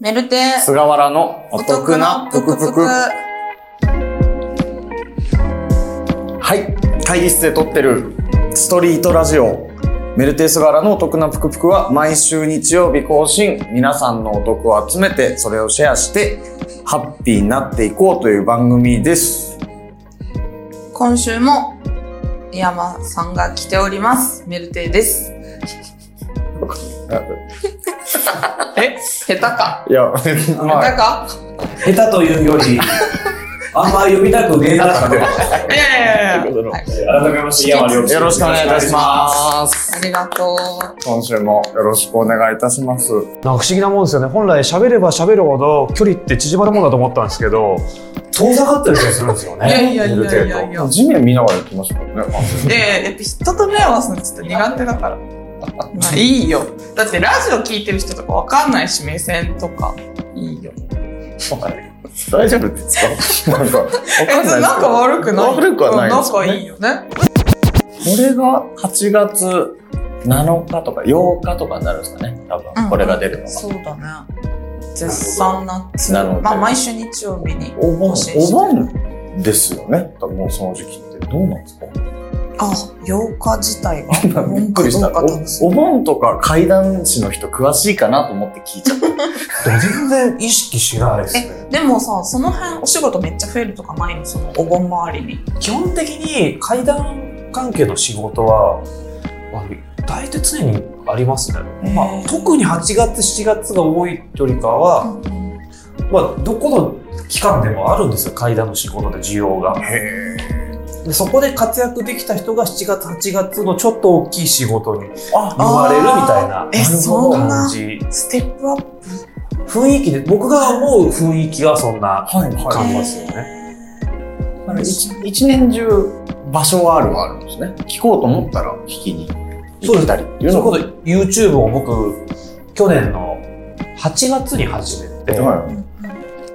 メルテ菅原のお得なぷくぷく。はい。会議室で撮ってるストリートラジオ。メルテ菅原のお得なぷくぷくは毎週日曜日更新。皆さんのお得を集めて、それをシェアして、ハッピーになっていこうという番組です。今週も山さんが来ております。メルテです。え？下手かいや、下手まあ、か？下手というより、あんま呼びたくねえなって。いやいやいやいや、はい、改めまして、山良よろしくお願いいたします。ありがと今週もよろしくお願いいたします。なんか不思議なもんですよね。本来喋れば喋るほど距離って縮まるもんだと思ったんですけど、遠ざかってる気がするんですよう。いやね。いやいやいやいやいや。地面見ながら行きましたからね。いやいや、人と目合わすのちょっと苦手だから。まあいいよ。だってラジオ聞いてる人とかわかんないし、目線とか。いいよ。大丈夫ですか？なんか、わかんないえ、なんか悪くない？悪くはないですよね仲いいよね。これが8月7日とか8日とかになるんですかね？多分、これが出るのが。そうだね。絶賛夏。なるほどまあ、毎週日曜日にお盆お盆ですよね？多分もうその時期ってどうなんですか？あ、8日自体が。びっくりした。おお盆とか怪談師の人詳しいかなと思って聞いちゃった。全然意識しないですね。でもさ、その辺お仕事めっちゃ増えるとかないの？そのお盆周りに。基本的に階段関係の仕事は、まあ、大体常にありますね。まあ、特に8月、7月が多いよりかは、まあ、どこの期間でもあるんですよ、階段の仕事で需要が。へでそこで活躍できた人が7月、8月のちょっと大きい仕事にあ呼ばれるみたいな。感じ。ステップアップ？雰囲気で、僕が思う雰囲気はそんなはい。は感い。じますよね。あの一一年中場所はあるはあるんですね。聞こうと思ったら聞きに行ったりっていうのが。それこそ YouTube を僕、去年の8月に始めて、は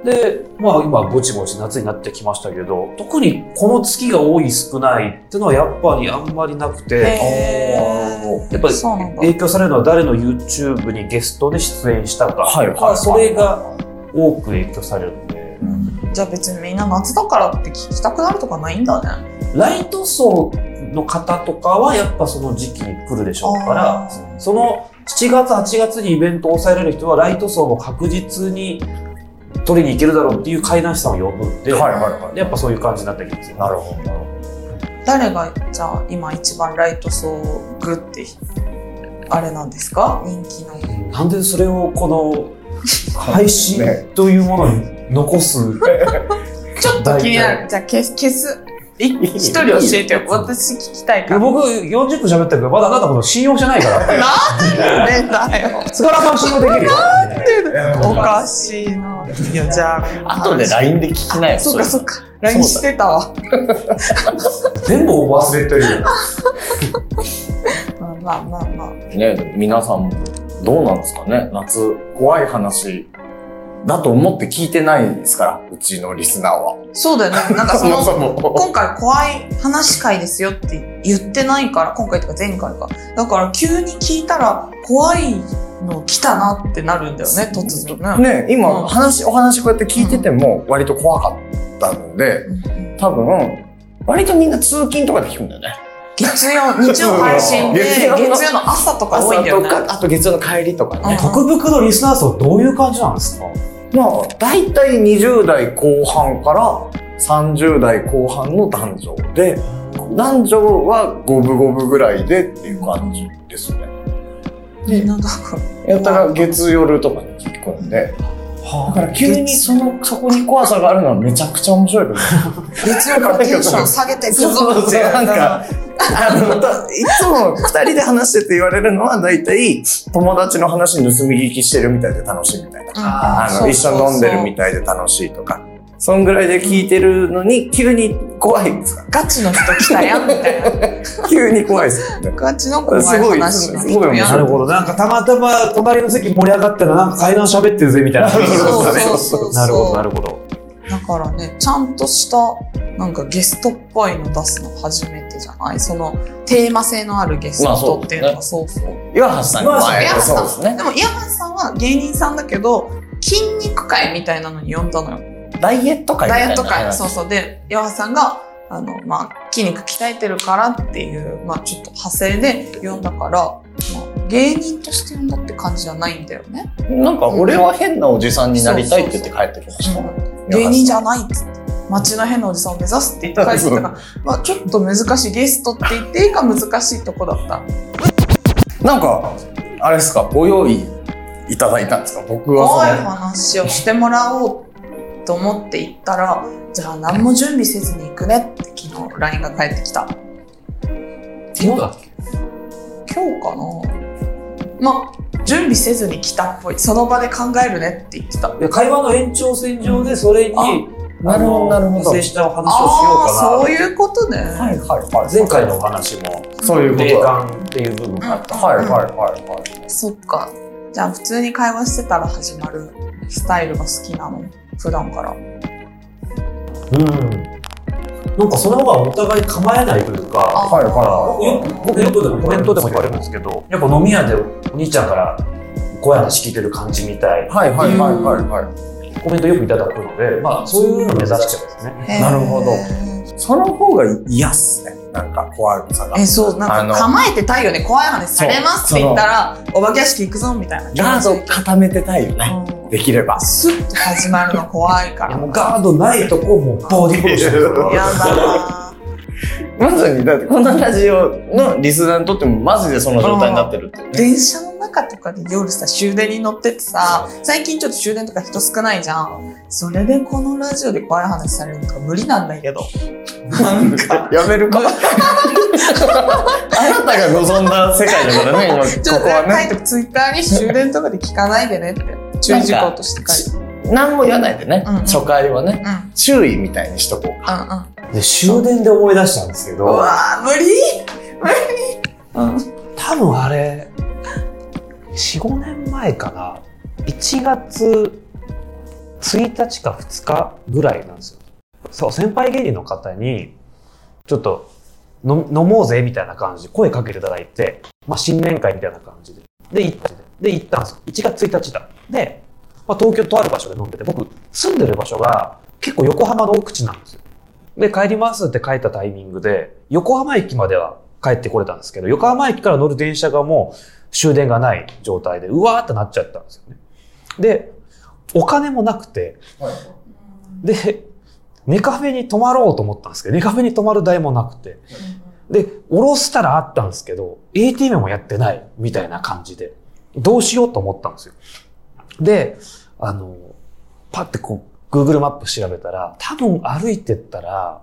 で、まあ今ぼちぼち夏になってきましたけど、特にこの月が多い少ないっていうのはやっぱりあんまりなくて、やっぱり。影響されるのは誰の YouTube にゲストで出演したか。はい。はいそれが多く影響されるんで、じゃあ別にみんな夏だからって聞きたくなるとかないんだね。ライト層の方とかはやっぱその時期に来るでしょうからその7月、8月にイベントを抑えられる人はライト層も確実に取りに行けるだろうっていう階段師さんを呼ぶんで、はいはいはいやっぱそういう感じになってきますよ。なるほど。誰がじゃあ今一番ライト層グってあれなんですか？人気の。なんでそれをこの配信 ねというものに残す、ちょっと気になる。じゃあ消す。消す。い一人教えてよ。私聞きたいから。僕40分喋ったけど、まだあなたのこと信用してないから。なんでだよ。菅原さん信用できるよ。おかしいな。いや、じゃあ。後で LINE で聞きなよ。そっかそっか。LINE してたわ。全部忘れてるよ。まあまあまあまあ。ね、皆さんもどうなんですかね夏、怖い話だと思って聞いてないですから、うちのリスナーは。そうだよね。なんかその、そもそも。今回怖い話会ですよって言ってないから、今回とか前回か。だから急に聞いたら怖いの来たなってなるんだよね、突如ね。ね、今、うん話、お話こうやって聞いてても割と怖かったので、多分、割とみんな通勤とかで聞くんだよね。月曜、日曜配信で、月曜の朝とか多いんだよね。あと月曜の帰りとかね。うん特服のリスナー層どういう感じなんですか？まあ、大体20代後半から30代後半の男女で、男女は五分五分ぐらいでっていう感じですね。みんなだから。やったら月夜とかに聞くんで、だから急にその、そこに怖さがあるのはめちゃくちゃ面白いと思う。月曜からテンション下げていくぞそうそうって。なんか、あの、たいつも二人で話してて言われるのは大体友達の話盗み聞きしてるみたいで楽しいみたいな。あの、一緒に飲んでるみたいで楽しいとか。そんぐらいで聞いてるのに急に怖いんですか？ガチの人来たやんみたいな。急に怖いです。ガチの怖い話のすごい。なるほど。なんかたまたま隣の席盛り上がったらなんか階段喋ってるぜみたいな。そうそうそうそう なるほど、なるほど。だからね、ちゃんとした、なんかゲストっぽいの出すの初めてじゃない？その、テーマ性のあるゲストっていうのがそうそう。岩橋さんの前岩橋さんそうですねで。も、岩橋さんは芸人さんだけど、筋肉会みたいなのに呼んだのよ。ダイエット会みたいな。ダイエット会。そうそう。で、岩橋さんが、あの、まあ、筋肉鍛えてるからっていう、まあ、ちょっと派生で呼んだから、まあ、芸人として呼んだって感じじゃないんだよね。なんか、俺は変なおじさんになりたいって言って帰ってきました。芸人じゃないっつって。街の変なおじさんを目指すって言って帰ってたから、まあ、ちょっと難しいゲストって言っていいか難しいとこだった。なんか、あれですか、ご用意いただいたんですか？僕は怖い話をしてもらおうと思って行ったら、じゃあ何も準備せずに行くねって昨日 LINE が返ってきた。昨日だっけ？今日かな？まあ、準備せずに来たっぽい。その場で考えるねって言ってた。会話の延長線上でそれに、なるほどなるほど派生したお話をしようかな。そういうことね。はいはいはい。前回のお話も、そういうこと霊だ。感っていう部分があった。はいはいはいはい。そっか。じゃあ普通に会話してたら始まるスタイルが好きなの普段から。うん。なんかその方がお互い構えないというか、はいはよ僕よくでもコメントでも言われるんですけど、やっぱ飲み屋でお兄ちゃんから声話聞いてる感じみたいい。はいはいはいはいはい。コメントよくいただくので、まあそういうのを目指してますね。なるほどその方が嫌っすね。なんか怖さが。え、そう、なんか構えてたいよね。怖い話されますって言ったら、お化け屋敷行くぞみたいな。ガード固めてたいよね。うんできれば。スッと始まるの怖いから。もうガードないとこもうボディーブローし。やだなまさに、だってこのラジオのリスナーにとってもマジでその状態になってるってね。電車の中とかで夜さ、終電に乗っててさ、最近ちょっと終電とか人少ないじゃん。それでこのラジオで怖い話されるのが無理なんだけど。なんか。やめるか。あなたが望んだ世界だからね、今、ちょっことこはね。書いとく、ツイッターに終電とかで聞かないでねって。注意事項として書いて。何も言わないでね、うんうん初回はね、うん。注意みたいにしとこうか。うんうん。で、終電で思い出したんですけうど、わぁ、無理？無理？うん。多分あれ、4、5年前かな。1月1日か2日ぐらいなんですよ。そう、先輩芸人の方に、ちょっと飲飲もうぜみたいな感じで声かけていただいて、まあ新年会みたいな感じで。で、行って、で、行ったんですよ。1月1日だ。で、まあ東京とある場所で飲んでて、僕、住んでる場所が結構横浜の奥地なんですよ。で、帰りますって帰ったタイミングで、横浜駅までは帰ってこれたんですけど、横浜駅から乗る電車がもう終電がない状態で、うわーってなっちゃったんですよね。で、お金もなくて、で、ネカフェに泊まろうと思ったんですけど、ネカフェに泊まる代もなくて、で、降ろしたらあったんですけど、ATM もやってないみたいな感じで、どうしようと思ったんですよ。で、あの、パってこう、Google マップ調べたら、多分歩いてったら、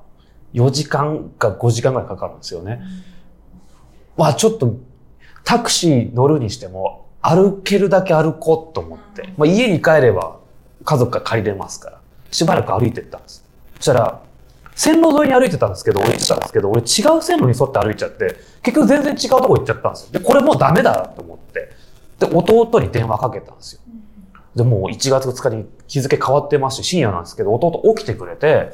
4時間か5時間ぐらいかかるんですよね。まあちょっと、タクシー乗るにしても、歩けるだけ歩こうと思って、まあ家に帰れば家族が借りれますから、しばらく歩いてったんです。そしたら、線路沿いに歩いてたんですけど、俺行ってたんですけど、俺違う線路に沿って歩いちゃって、結局全然違うとこ行っちゃったんですよ。で、これもうダメだと思って、で、弟に電話かけたんですよ。で、もう1月2日に日付変わってますし、深夜なんですけど、弟起きてくれて、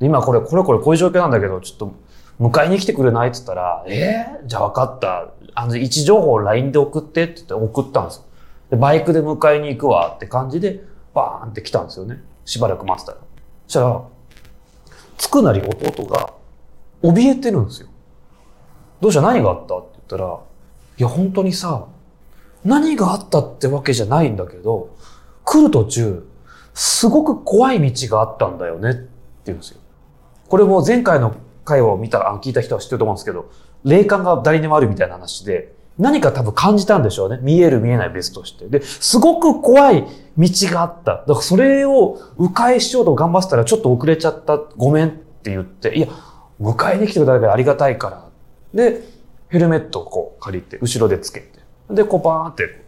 今これ、これこれこういう状況なんだけど、ちょっと迎えに来てくれない？って言ったら、えー、じゃあ分かった。あの、位置情報を LINE で送ってって言って送ったんですよ。で、バイクで迎えに行くわって感じで、バーンって来たんですよね。しばらく待ってたら。そしたら、つくなり弟が、怯えてるんですよ。どうした？何があった？って言ったら、いや、本当にさ、何があったってわけじゃないんだけど、来る途中、すごく怖い道があったんだよねって言うんですよ。これも前回の会話を見た、あ聞いた人は知ってると思うんですけど、霊感が誰にもあるみたいな話で、何か多分感じたんでしょうね。見える見えない別として。で、すごく怖い道があった。だからそれを迂回しようと頑張ってたらちょっと遅れちゃった。ごめんって言って、いや、迎えに来てくだけありがたいから。で、ヘルメットをこう借りて、後ろでつけて。で、こうバーンって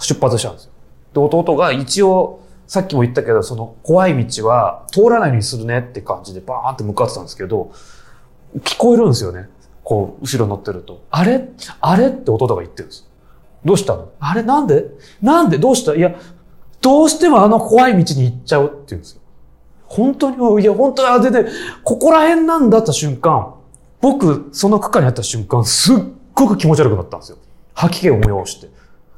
出発したんですよ。で、弟が一応、さっきも言ったけど、その怖い道は通らないようにするねって感じでバーンって向かってたんですけど、聞こえるんですよね。こう、後ろ乗ってると。あれ？あれ？って弟が言ってるんです。どうしたの？あれ？なんで？なんで？どうした？いや、どうしてもあの怖い道に行っちゃうって言うんですよ。本当に、いや、本当に、あ、で、で、ここら辺なんだった瞬間、僕、その区間にあった瞬間、すっごく気持ち悪くなったんですよ。吐き気を催して。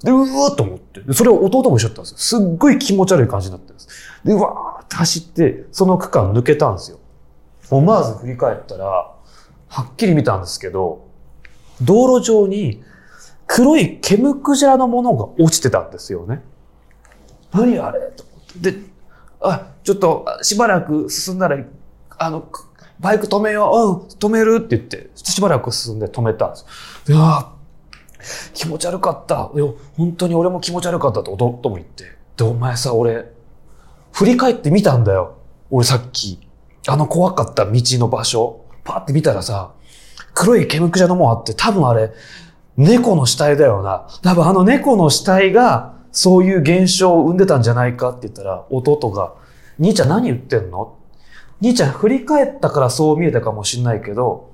で、うわーっと思って。それを弟も一緒だったんですよ。すっごい気持ち悪い感じになってるんです。で、うわーって走って、その区間抜けたんですよ。思わず振り返ったら、はっきり見たんですけど、道路上に黒いケムクジラのものが落ちてたんですよね。何あれ？と思って。で、あ、ちょっとしばらく進んだら、あの、バイク止めよう、うん、止めるって言って、しばらく進んで止めたんです。いやー 気持ち悪かった。いや、本当に俺も気持ち悪かったと弟も言って。で、お前さ、俺、振り返ってみたんだよ。俺さっき、あの怖かった道の場所、パーって見たらさ、黒いケムクジャのもあって、多分あれ、猫の死体だよな。多分あの猫の死体が、そういう現象を生んでたんじゃないかって言ったら、弟が、兄ちゃん何言ってんの？兄ちゃん振り返ったからそう見えたかもしんないけど、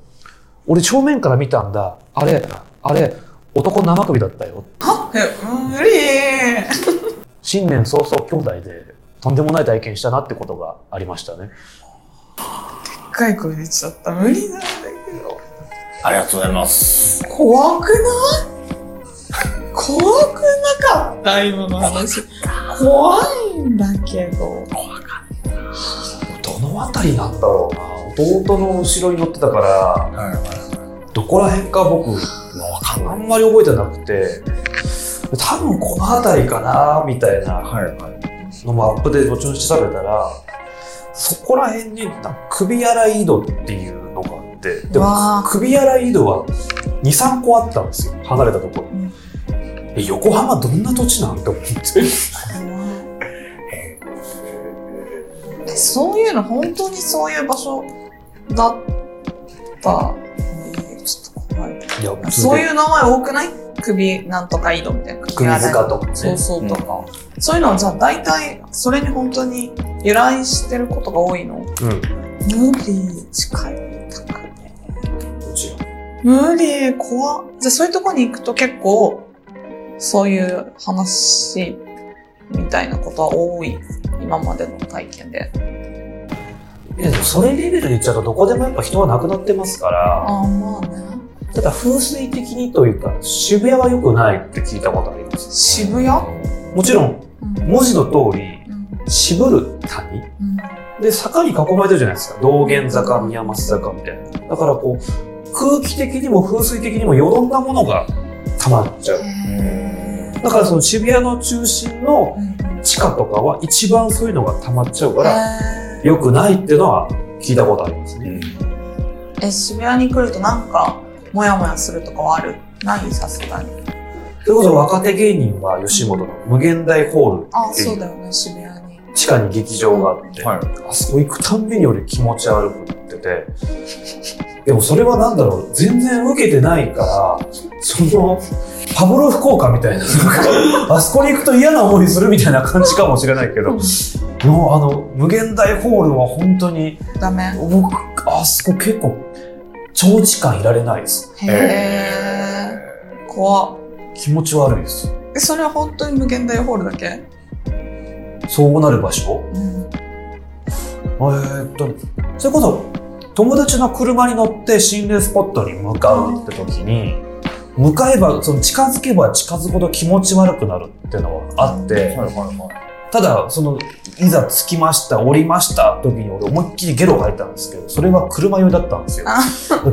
俺正面から見たんだ。あれ、あれ、男生首だったよ。はえ、無理新年早々兄弟でとんでもない体験したなってことがありましたね。でっかい声出ちゃった。無理なんだけど。ありがとうございます。怖くない？怖くなかった今の話。怖いんだけど。どのあたりなんだろうな。弟の後ろに乗ってたから、はいはいどこら辺か僕、わかんない。あんまり覚えてなくて、多分この辺りかな、みたいなはいはい。のもアップで後々調べたら、そこら辺に首洗い井戸っていうのがあって、でも首洗い井戸は2、3個あったんですよ。離れたところに。うんえ横浜どんな土地なんて思って。えそういうの本当にそういう場所だったそういう名前多くない？首なんとか井戸みたいな。首塚とかね。そうそうとか、そういうのはじゃあ大体それに本当に由来してることが多いの？うん。無理近い。もちろん。無理怖っ。じゃあそういうとこに行くと結構そういう話みたいなことは多い今までの体験で。いやでもそれレベルで言っちゃうとどこでもやっぱ人は亡くなってますから、ああまあねただ風水的にというか渋谷は良くないって聞いたことあります。渋谷？もちろんうん文字の通りうん渋る谷？うんで坂に囲まれてるじゃないですか。道玄坂、宮益坂みたいな。だからこう空気的にも風水的にもいろんなものが溜まっちゃう。だからその渋谷の中心のうん地下とかは一番そういうのが溜まっちゃうからへ良くないっていうのは聞いたことありますね。ーえ渋谷に来るとなんかモヤモヤするとかはある。ないさすがにそれこそ若手芸人は吉本の無限大ホールあっていうそうだよね渋谷に。地下に劇場があって、はい。あそこ行くたんびに俺気持ち悪くなってて、でもそれはなんだろう、全然受けてないから、その、パブロフ効果みたいな、あそこに行くと嫌な思いするみたいな感じかもしれないけど、もうあの、無限大ホールは本当に、ダメ。僕、あそこ結構、長時間いられないです。へえ怖っ気持ち悪いです。えそれは本当に無限大ホールだけ？そうなる場所？うんえーっと、それこそ、友達の車に乗って心霊スポットに向かうって時に、向かえば、その近づけば近づくほど気持ち悪くなるっていうのはあって、はいはいはい。ただ、その、いざ着きました、降りました時に俺思いっきりゲロ吐いたんですけど、それは車酔いだったんですよ。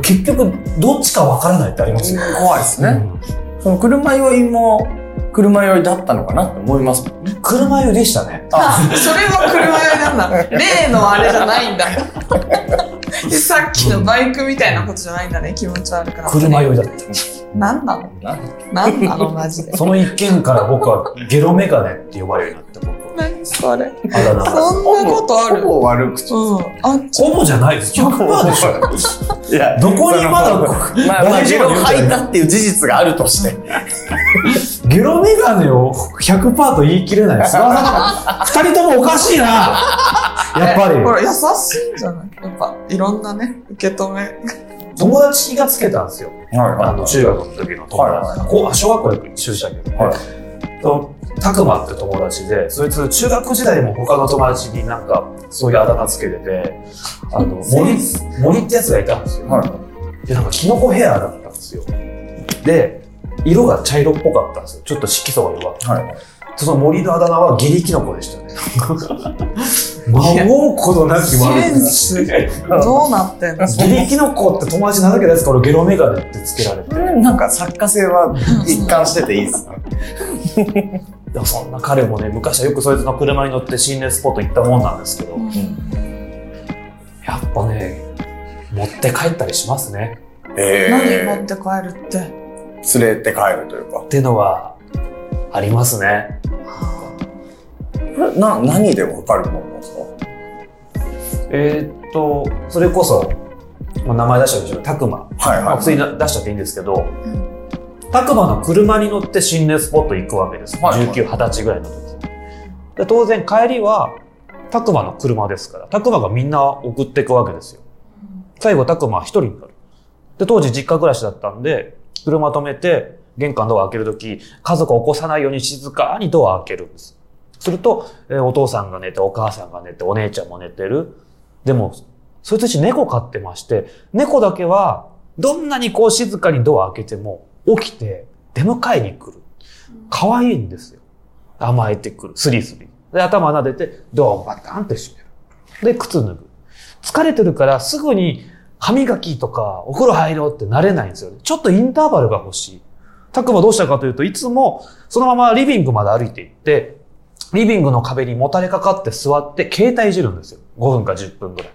結局、どっちかわからないってありますよね。怖いですね。うんその車酔いも、車酔いだったのかなって思いますもんね。車酔いでしたね。あそれは車酔いなんだ 例のあれじゃないんだで さっきのバイクみたいなことじゃないんだね気持ち悪くなって車酔いだった。何なの？な何なの？マジでその一件から僕はゲロメガネって呼ばれるようになった僕は。何それあだ名が。そんなことある？ほぼ悪口。うんあほぼじゃないです。100%でしょ。いやどこにまだまあまあ、ゲロ吐いたっていう事実があるとして。ゲロメガネを100%と言い切れないです。二人ともおかしいな。やっぱりほ。ら優しいんじゃない？やっぱいろんなね受け止め友達がつけたんですよ。はあの、中学の時の友はいはい達。こう小学校で一緒でしたけど、はいと、たくまって友達で、そいつ中学時代も他の友達になんか、そういうあだ名つけてて、あの、森、森ってやつがいたんですよ。はいで、なんかキノコヘアだったんですよ。で、色が茶色っぽかったんですよ。ちょっと色素が弱くて。はい。その森のあだ名はゲリキノコでしたね。孫うことなきセン悪口。スどうなってんの？ゲリキノコって友達なだけですから俺ゲロメガネってつけられて。なんか作家性は一貫してていいですね。でもそんな彼もね、昔はよくそいつの車に乗って心霊スポット行ったもんなんですけど、やっぱね、持って帰ったりしますね。え何持って帰るって？ー、連れて帰るというか。ってのは、ありますね。な、何でわかるもんなんですか？えーっと、それこそ、まあ、名前出しちゃうでしょ？うたくま。普通に出しちゃっていいんですけど、たくまの車に乗って心霊スポット行くわけです。はいはい19、20歳ぐらいの時。で当然帰りは、たくまの車ですから、たくまがみんな送っていくわけですよ。最後、たくまは一人になる。で、当時実家暮らしだったんで、車止めて、玄関ドア開けるとき、家族を起こさないように静かにドア開けるんです。すると、えお父さんが寝て、お母さんが寝て、お姉ちゃんも寝てる。でも、そいつたち猫飼ってまして、猫だけは、どんなにこう静かにドア開けても、起きて、出迎えに来る。可愛いんですよ。甘えてくる。スリスリ。で、頭撫でて、ドアをバタンって閉める。で、靴脱ぐ。疲れてるからすぐに歯磨きとかお風呂入ろうってなれないんですよね。ちょっとインターバルが欲しい。たくまどうしたかというといつもそのままリビングまで歩いて行って、リビングの壁にもたれかかって座って携帯いじるんですよ。5分か10分ぐらい。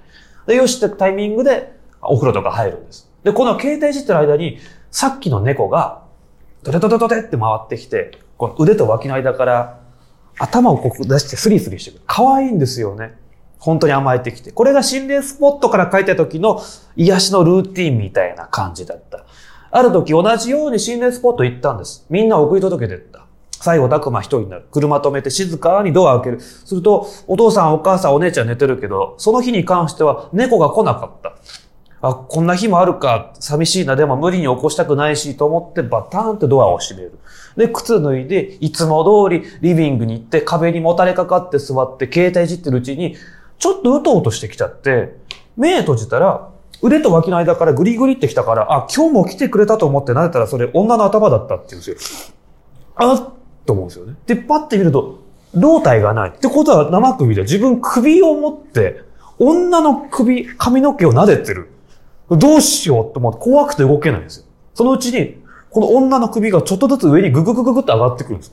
で、よしってタイミングでお風呂とか入るんです。で、この携帯いじってる間にさっきの猫がドテドテドテって回ってきて、この腕と脇の間から頭をこう出してスリスリしてくる。可愛いんですよね。本当に甘えてきて。これが心霊スポットから帰った時の癒しのルーティンみたいな感じだった。ある時同じように心霊スポット行ったんです。みんな送り届けてった。最後、たくま一人になる。車止めて静かにドア開ける。すると、お父さん、お母さん、お姉ちゃん寝てるけど、その日に関しては猫が来なかった。あ、こんな日もあるか、寂しいな、でも無理に起こしたくないし、と思ってバターンってドアを閉める。で、靴脱いで、いつも通りリビングに行って、壁にもたれかかって座って、携帯いじってるうちに、ちょっとうとうとしてきちゃって、目閉じたら、腕と脇の間からグリグリってきたから、あ、今日も来てくれたと思って撫でたら、それ女の頭だったって言うんですよ。あと思うんですよね。で、パッて見ると、胴体がない。ってことは生首で自分首を持って、女の首、髪の毛を撫でてる。どうしようと思って怖くて動けないんですよ。そのうちに、この女の首がちょっとずつ上にグググググって上がってくるんです。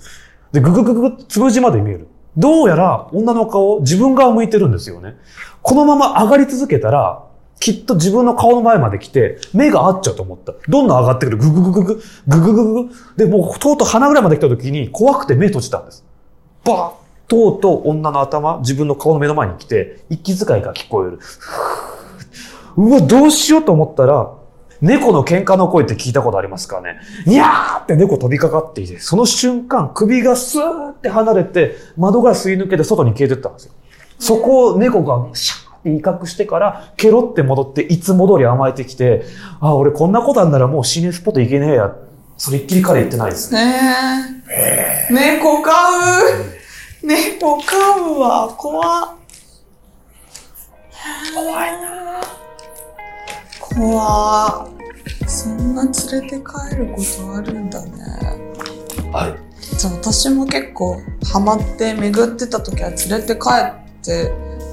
で、グググググってつぶじまで見える。どうやら女の顔、自分側向いてるんですよね。このまま上がり続けたら、きっと自分の顔の前まで来て、目が合っちゃうと思った。どんどん上がってくる。グググググ、グググググ。で、もうとうとう鼻ぐらいまで来た時に怖くて目閉じたんです。バーとうとう女の頭、自分の顔の目の前に来て、息遣いが聞こえる。うわ、どうしようと思ったら、猫の喧嘩の声って聞いたことありますかねにゃーって猫飛びかかっていて、その瞬間、首がスーって離れて、窓ガラス吸い抜けて外に消えてったんですよ。そこを猫がシャーって威嚇してから、ケロって戻って、いつも通り甘えてきて、あ、俺こんなことあんならもう心霊スポット行けねえや。それっきり彼言ってないですね。ねえ。猫飼う猫飼うわ。怖っ。怖いな怖っ。そんな連れて帰ることあるんだね。ある。じゃあ私も結構ハマって巡ってた時は連れて帰って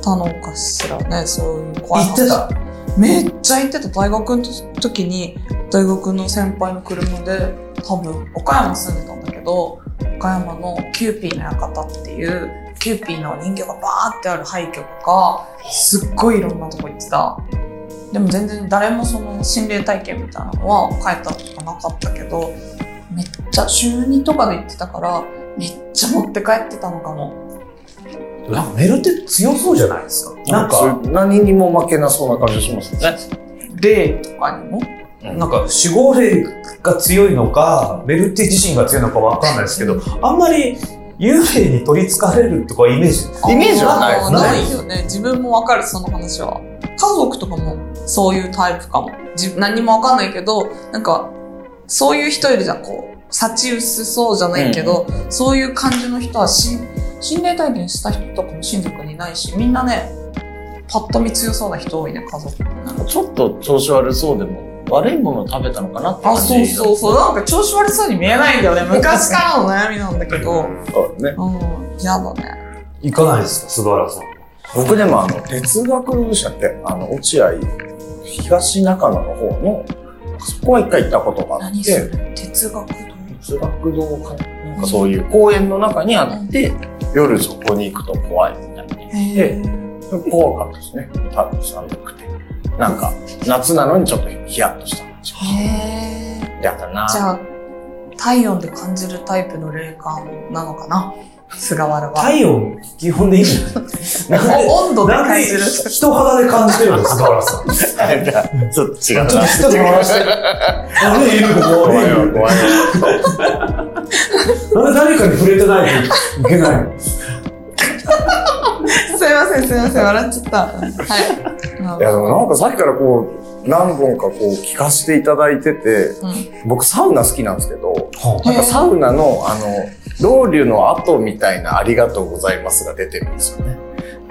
たのかしらね、そういう怖いってためっちゃ行ってた。大学の時に、大学の先輩の車で、多分、岡山住んでたんだけど、岡山のキューピーの館っていう、キューピーの人形がバーってある廃墟とか、すっごいいろんなとこ行ってた。でも全然誰もその心霊体験みたいなのは帰ったことなかったけど、めっちゃ週2とかで行ってたから、めっちゃ持って帰ってたのかも。なんかメルって強そうじゃないですか。なんか、何にも負けなそうな感じしますね。霊とかにも？なんか守護霊が強いのか、メルティ自身が強いのかわかんないですけど、あんまり幽霊に取り憑かれるとかイメージ。イメージはないですねないよね。自分もわかる、その話は。家族とかもそういうタイプかも。じ何にもわかんないけど、なんか、そういう人いるじゃん、こう、幸薄そうじゃないけど、そういう感じの人はし、心霊体験した人とかも親族にいないし、みんなね、パッと見強そうな人多いね、家族。なんかちょっと調子悪そうでも、悪いものを食べたのかなってあ、感じそうそうそう。なんか調子悪そうに見えないんだよね。昔からの悩みなんだけど。そうね。うん、嫌だね。行かないですか菅原さん。僕でもあの、哲学者って、あの、落合、東中野の方の、そこは一回行ったことがあって、何それ？哲学堂哲学堂かなかそういう公園の中にあって、夜そこに行くと怖いみたいな。へー怖かったですね。多分寒くて。なんか、夏なのにちょっとヒヤッとした感じ。へだなじゃあ、体温で感じるタイプの霊感なのかな？菅原は。体温、基本でいいんだよ。なんで、温度でなんで感じる。人肌で感じてるの？菅原さん。ちょっと違うちょっと、な。ちょっと回して。なんでいるここ怖いわ、怖いわ。なんで誰かに触れてないといけないの？すいません、すいません、笑っちゃった。はいや、でもなんかさっきからこう、何本かこう聞かせていただいてて、い。うん僕サウナ好きなんですけど、はなんかサウナの、あの、ロウリュの後みたいなありがとうございますが出てるんですよね。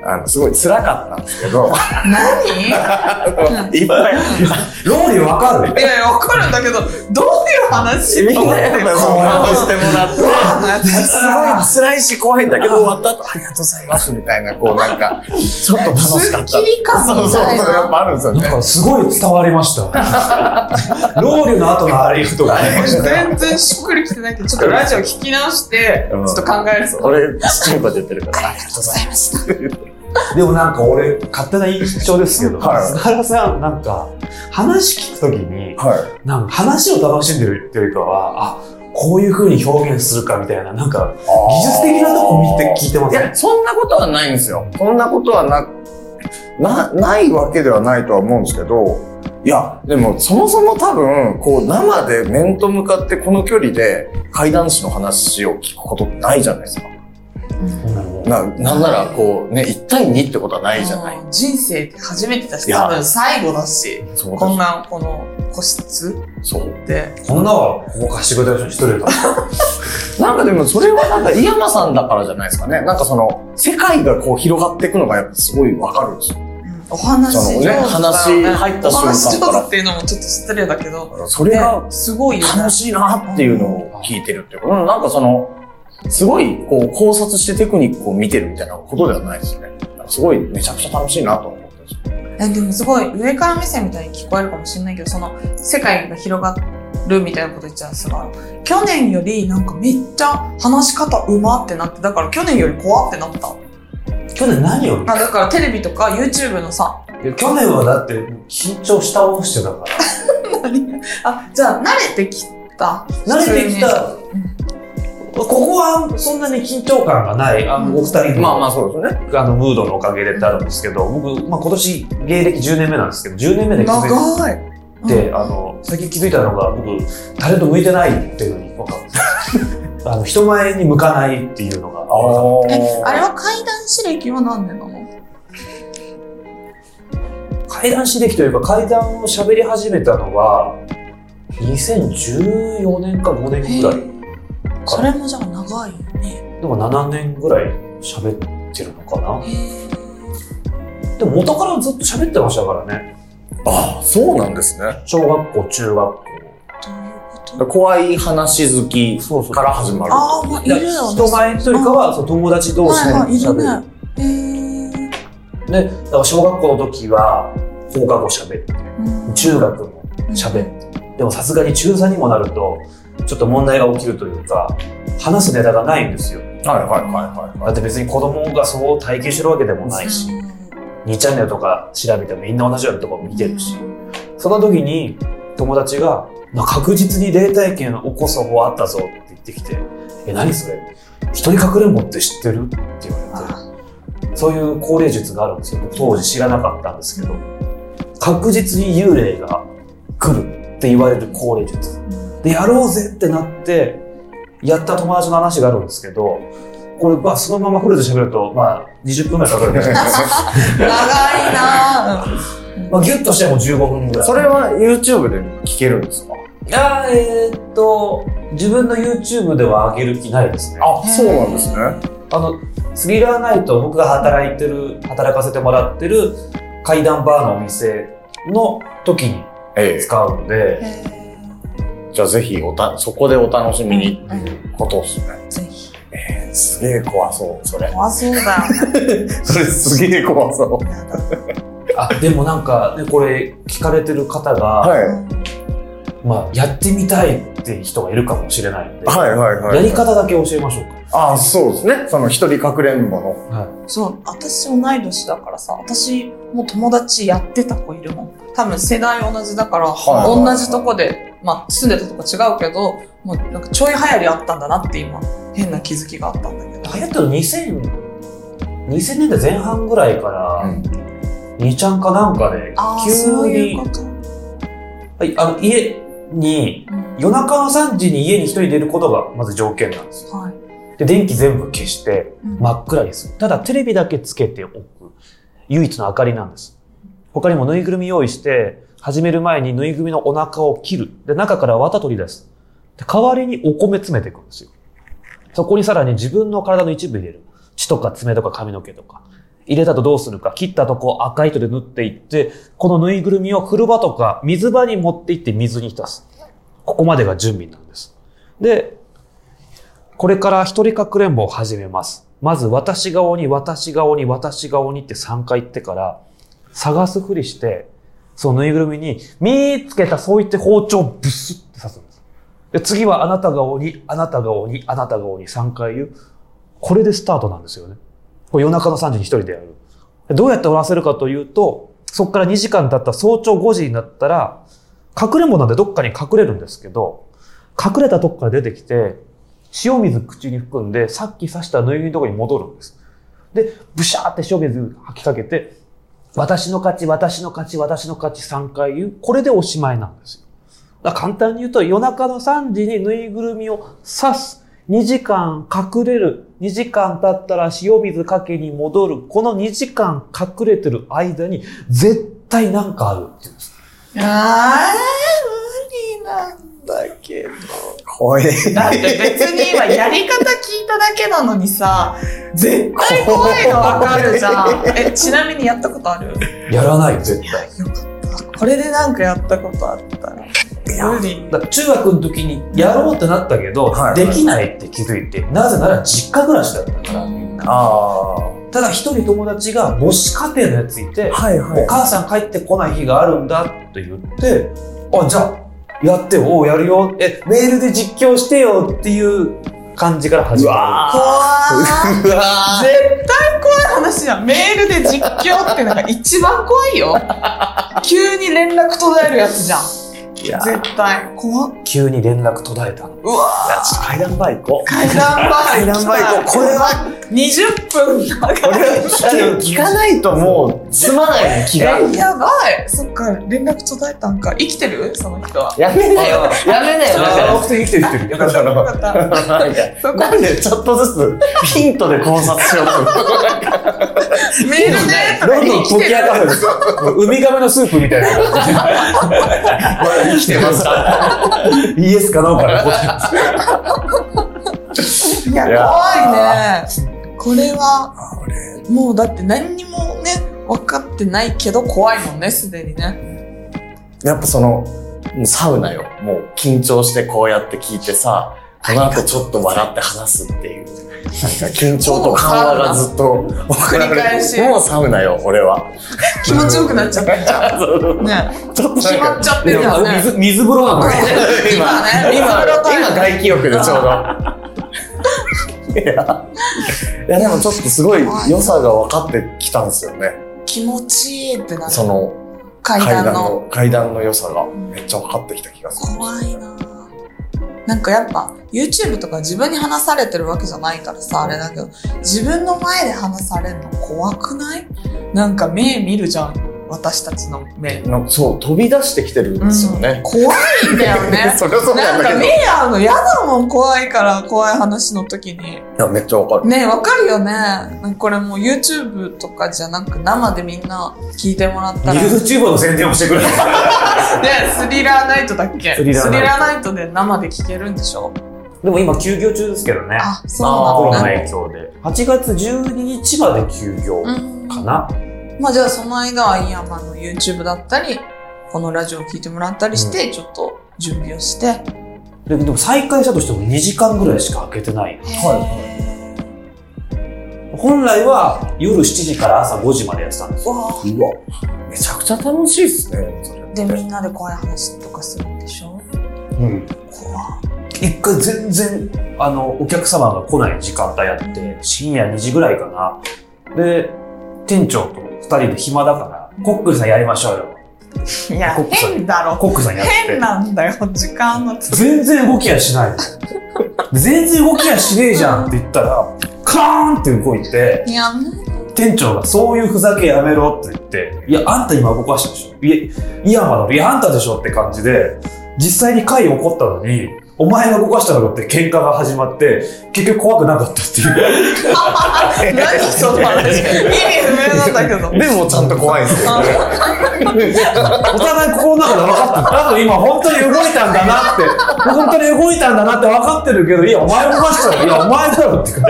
あの、すごい辛かったんですけど、何？いっぱい、ローリーわかる？いやわかるんだけど、どういう話？みんなやっぱそんなことしてもらって、話すごい辛いし怖いんだけど、終わった後、ありがとうございますみたいな、こうなんか、ちょっと楽しかった。すっきり感そうそう、やっぱあるんですよね。なんかすごい伝わりました。ローリーの後のありがとう。全然しっくりきてないけど、ちょっとラジオ聞き直して、ちうんょっと考えるぞ。俺、ちっちゃい声で言ってるから、ありがとうございました。でもなんか俺、勝手な印象ですけど、はい菅原さん、なんか、話聞くときに、す。はい。なんか話を楽しんでるっていうよりかは、あ、こういう風に表現するかみたいな、なんか、技術的なとこ見て聞いてませんいや、そんなことはないんですよ。そんなことはな、な、ないわけではないとは思うんですけど、いや、でもそもそも多分、こう生で面と向かってこの距離で怪談師の話を聞くことってないじゃないですか。な、なんならこうね、1対2ってことはないじゃない。人生って初めてだし、多分最後だし、そうこんな、この個室？そう。で。こんなは、ここ貸してくれた人一人だ。なんかでもそれはなんか井山さんだからじゃないですかね。なんかその、世界がこう広がっていくのがやっぱすごいわかるんですよ。お話上手ね話入った瞬間からお話上手っていうのもちょっと失礼だけど、それがねすごい楽しいなっていうのを聞いてるっていうか、うん、なんかその、すごいこう考察してテクニックを見てるみたいなことではないですね。すごいめちゃくちゃ楽しいなと思ってるんですでもすごい上から目線みたいに聞こえるかもしれないけどその世界が広がるみたいなこと言っちゃうすが去年よりなんかめっちゃ話し方うまってなってだから去年より怖ってなった。去年何を？あだからテレビとか YouTube のさ。去年はだって緊張したをしてたから。あじゃあ慣れてきた。慣れてきた、ここはそんなに緊張感がない、あの、お二人の、まあまあそうですよね。あの、ムードのおかげでってあるんですけど、僕、まあ今年、芸歴10年目なんですけど、10年目で気づい長い。て、うん。あの、最近気づいたのが、僕、タレント向いてないっていうのに分かるあの、人前に向かないっていうのが分かあれは怪談師歴は何年なの？怪談師歴というか、怪談を喋り始めたのは、2014年か5年ぐらい。それもじゃあ長いよねでも7年ぐらい喋ってるのかな。でも元からずっと喋ってましたからね。ああ、そうなんですね。小学校、中学校。どういうこと怖い話好きそうそうから始まる。ああまあいるよね人前というかは、そう友達同士ではいはい。ねへえで、だから小学校の時は放課後喋って、うん中学も喋って。でもさすがに中3にもなると、ちょっと問題が起きるというか、話すネタがないんですよ。はいはいはいはい。だって別に子供がそう体験してるわけでもないし、2チャンネルとか調べてもみんな同じようなとこ見てるし、その時に友達が、な確実に霊体験起こす方法あったぞって言ってきて、え、何それ？一人隠れんぼって知ってるって言われて、そういう高齢術があるんですよ。当時知らなかったんですけど、確実に幽霊が来るって言われる高齢術。で、やろうぜってなって、やった友達の話があるんですけど、これ、まあ、そのままフルで喋ると、まあ、20分ぐらいかかるんですけど、長いなぁ。まあ、ギュッとしても15分ぐらい。それは YouTube で聞けるんですか？あーえーっと、自分の YouTube では上げる気ないですね。あ、そうなんですね。あの、スリラーナイト、僕が働いてる、働かせてもらってる階段バーのお店の時にええ使うので、へじゃあぜひおた、そこでお楽しみにうんっていうことですね。ーぜひ。えー、すげえ怖そう、それ。怖そうだ。それすげえ怖そう。あでもなんか、ね、これ聞かれてる方が、はい。まあ、やってみたいって人がいるかもしれないので、はいはいはい。やり方だけ教えましょうああ、そうですね。その一人かくれんぼの。か。はいそう、私同い年だからさ、私も友達やってた子いるもん。多分世代同じだから、はいはいはい同じとこで、まあ住んでたとこ違うけど、もうなんかちょい流行りあったんだなって今、変な気づきがあったんだけど。流行ったの2000、2000年代前半ぐらいから、うん。2ちゃんかなんかで急に。はいあの家にうん。夜中の3時に家に一人出ることがまず条件なんですはい。で電気全部消してうん。真っ暗にするただテレビだけつけておく。唯一の明かりなんです。他にもぬいぐるみ用意して始める前にぬいぐるみのお腹を切る。で中から綿取り出す。で代わりにお米詰めていくんですよ。そこにさらに自分の体の一部入れる。血とか爪とか髪の毛とか。入れたとどうするか。切ったとこを赤糸で縫っていってこのぬいぐるみを風呂場とか水場に持って行って水に浸す。ここまでが準備なんです。でこれから一人かくれんぼを始めます。まず、私が鬼、私が鬼、私が鬼って3回言ってから、探すふりして、そのぬいぐるみに、見つけた、そう言って包丁をブスって刺すんです。で、次はあなたが鬼、あなたが鬼、あなたが鬼、3回言う。これでスタートなんですよね。これ夜中の3時に一人でやる。どうやって終わらせるかというと、そこから2時間経った早朝5時になったら、隠れんぼなんでどっかに隠れるんですけど、隠れたとこから出てきて、塩水口に含んで、さっき刺したぬいぐるみのところに戻るんです。で、ブシャーって塩水吐きかけて、私の勝ち、私の勝ち、私の勝ち3回言う。これでおしまいなんですよ。だ簡単に言うと、夜中の3時にぬいぐるみを刺す。2時間隠れる。2時間経ったら塩水かけに戻る。この2時間隠れてる間に、絶対なんかあるっていうんです。あー、無理なんだけど。怖い。だって別に今やり方聞いただけなのにさ、絶対怖いのわかるじゃん。え、ちなみにやったことある？やらないよ、絶対。これでなんかやったことあったら。中学の時にやろうってなったけど、はいできないって気づいて、なぜなら実家暮らしだったから。あただ一人友達が母子家庭のやついて、あ。はいはお母さん帰ってこない日があるんだって言って、あ、じゃあ、やってよ、おうやるよ、え、メールで実況してよっていう感じから始まうわ怖うわい。絶対怖い話じゃん。メールで実況ってのが一番怖いよ。急に連絡途絶えるやつじゃん。いや、絶対。怖。急に連絡途絶えたの。うわちょっと階段バイ行こう。階段バイ 階段バこう。これは、20分長い。これは聞かないともう、済まないね、気が。え、やばい。そっか、連絡途絶えたんか。生きてる？その人は。やめなよ。やめなよ。生きてる生きてる。よかった。なんかそこなんでちょっとずつヒントで考察しようと。メールで、とかどんどん解き明かす。ウミガメのスープみたいな感じで。生きてますかイエスかノーかで答えます。いや、怖いね。これは、俺、もうだって何にもね、分かってないけど怖いもんね、すでにね。やっぱその、もうサウナよ。もう緊張してこうやって聞いてさ、この後ちょっと笑って話すっていう。緊張と緩和がずっと繰り返しもうサウナよ、俺は。気持ちよくなっちゃってんじゃん。ね。ちょっと決まっちゃってるよね。水、水風呂なのね。今ね、今、今外気浴でちょうど。いや、いやでもちょっとすごい良さが分かってきたんですよね。気持ちいいってなる。その階階段の。階段の良さがめっちゃ分かってきた気がする。怖いなぁなんかやっぱ YouTube とか自分に話されてるわけじゃないからさあれだけど自分の前で話されるの怖くない？なんか目見るじゃん。私たちの目なんかそう、飛び出してきてるんですよね。怖いんだよね それはそうなだけど。なんんか目い合うの嫌だもん怖いから怖い話の時にや、めっちゃ分かる。ねわかるよねこれもう YouTube とかじゃなく生でみんな聞いてもらったらね YouTube の宣伝をしてくれる。スリラーナイトだっけ？スリラーナイトで生で聞けるんでしょ？でも今休業中ですけどね。あそうコロナのなんだね影響で。8月12日まで休業うんかな。まあじゃあその間はイヤマンの YouTube だったり、このラジオを聞いてもらったりして、ちょっと準備をして。ででも再開したとしても2時間ぐらいしか開けてない。本来は夜7時から朝5時までやってたんですよ。わうわ、めちゃくちゃ楽しいっすね。で、みんなで怖い話とかするんでしょ？うん。怖一回全然、あの、お客様が来ない時間帯やって、深夜2時ぐらいかな。で、店長と二人で暇だから、コックさんやりましょうよ。いやコックさん変だろコックさんやって変。なんだよ時間のつ全然動きやしないの。全然動きやしねえじゃんって言ったら、カーンって動いて、いや店長がそういうふざけやめろって言って、いや、あんた今動かしたでしょ。いや、いやまだ、いや、あんたでしょって感じで、実際に会起こったのに、お前が動かしたのって喧嘩が始まって、結局怖くなかったっていう。何その話意味不明なんだけどでもちゃんと怖いんですよね。お互い心の中で分かってる。多分今本当に動いたんだなって、本当に動いたんだなって分かってるけど、いや、お前動かしたら、いや、お前だろって。さ何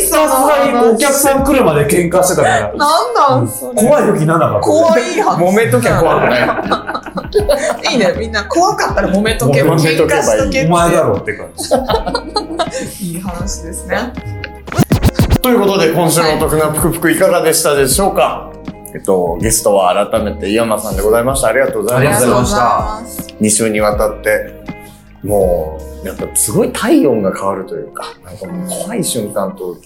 すそのがにお客さん来るまで喧嘩してたから、なんなんそれ怖い時なんなかった。怖い話揉めときゃ怖くない？いいねみんな怖かったら揉めとけ揉めとけばいい喧嘩しとけお前だろって感じ。いい話ですねということで、今週のお得なぷくぷくいかがでしたでしょうか？えっと、ゲストは改めて井山さんでございました。ありがとうございますありがとうございま。ます2週にわたって、もう、やっぱすごい体温が変わるというか、なんかもう怖い瞬間と、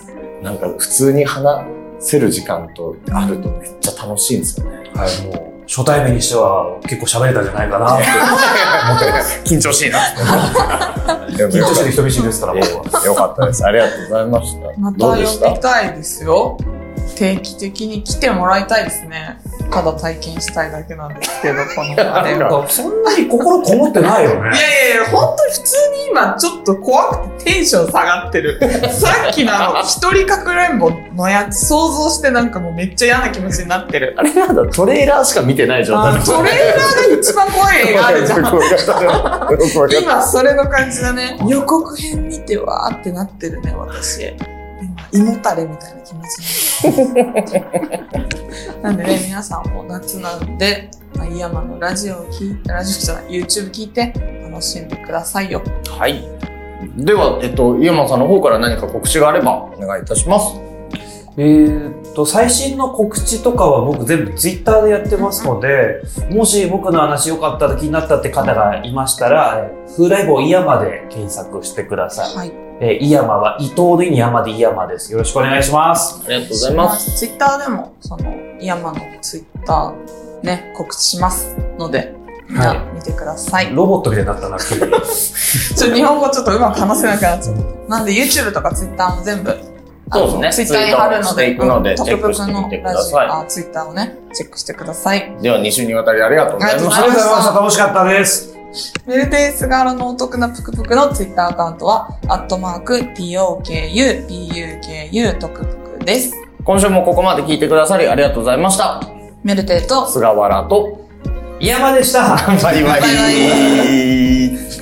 なんか普通に話せる時間とあるとめっちゃ楽しいんですよね。はい、もう、初対面にしては結構喋れたんじゃないかなって思ってます。緊張しいな。緊張してる人見知りですから、僕は。よかったです。ありがとうございました。またどうでした？呼びたいですよ定期的に来てもらいたいですねただ体験したいだけなんですけど このそんなに心こもってないよね。いやいやいや、本当に普通に今ちょっと怖くてテンション下がってる。さっきのあの、一人かくれんぼのやつ想像してなんかもうめっちゃ嫌な気持ちになってる。あれなんだ、トレーラーしか見てない状態あトレーラーが一番怖い映画あるじゃん。ん。今それの感じだね。予告編見てわーってなってるね、私。今、胃もたれみたいな気持ちになるなんでね、皆さんも夏なんで、まあ、イヤマのラジオを聞いて、ラジオじゃない、YouTube 聞いて楽しんでくださいよ。はい。では、えっと、井山さんの方から何か告知があればお願いいたします。えーっと、最新の告知とかは僕全部ツイッターでやってますので、もし僕の話良かったと気になったって方がいましたら、えー風来坊イヤマで検索してください。はい。えー、イヤマは伊藤の伊に山でイヤマです。よろしくお願いします。ありがとうございます。ツイッターでも、その、イヤマのツイッターね、告知しますので、みんはいな見てください。ロボットみたいになったな、ちょっと日本語ちょっとうまく話せなくなっちゃった。なんで YouTube とか Twitter も全部、そうですねツイッターに貼るので、のでうんトップチェックしてみてくださいトッププのラジオあ、Twitter をね、チェックしてください。では、2週にわたりありがとうございましありがとうございましたありがとうございました。楽しかったです。メルテイスガールのお得なぷくぷくの Twitter アカウントは、アットマーク、TOKU、PUKU、トクプクです。た。今週もここまで聞いてくださりありがとうございました。メルテイと、菅原と、イヤマでした。バイバイ。バイバイ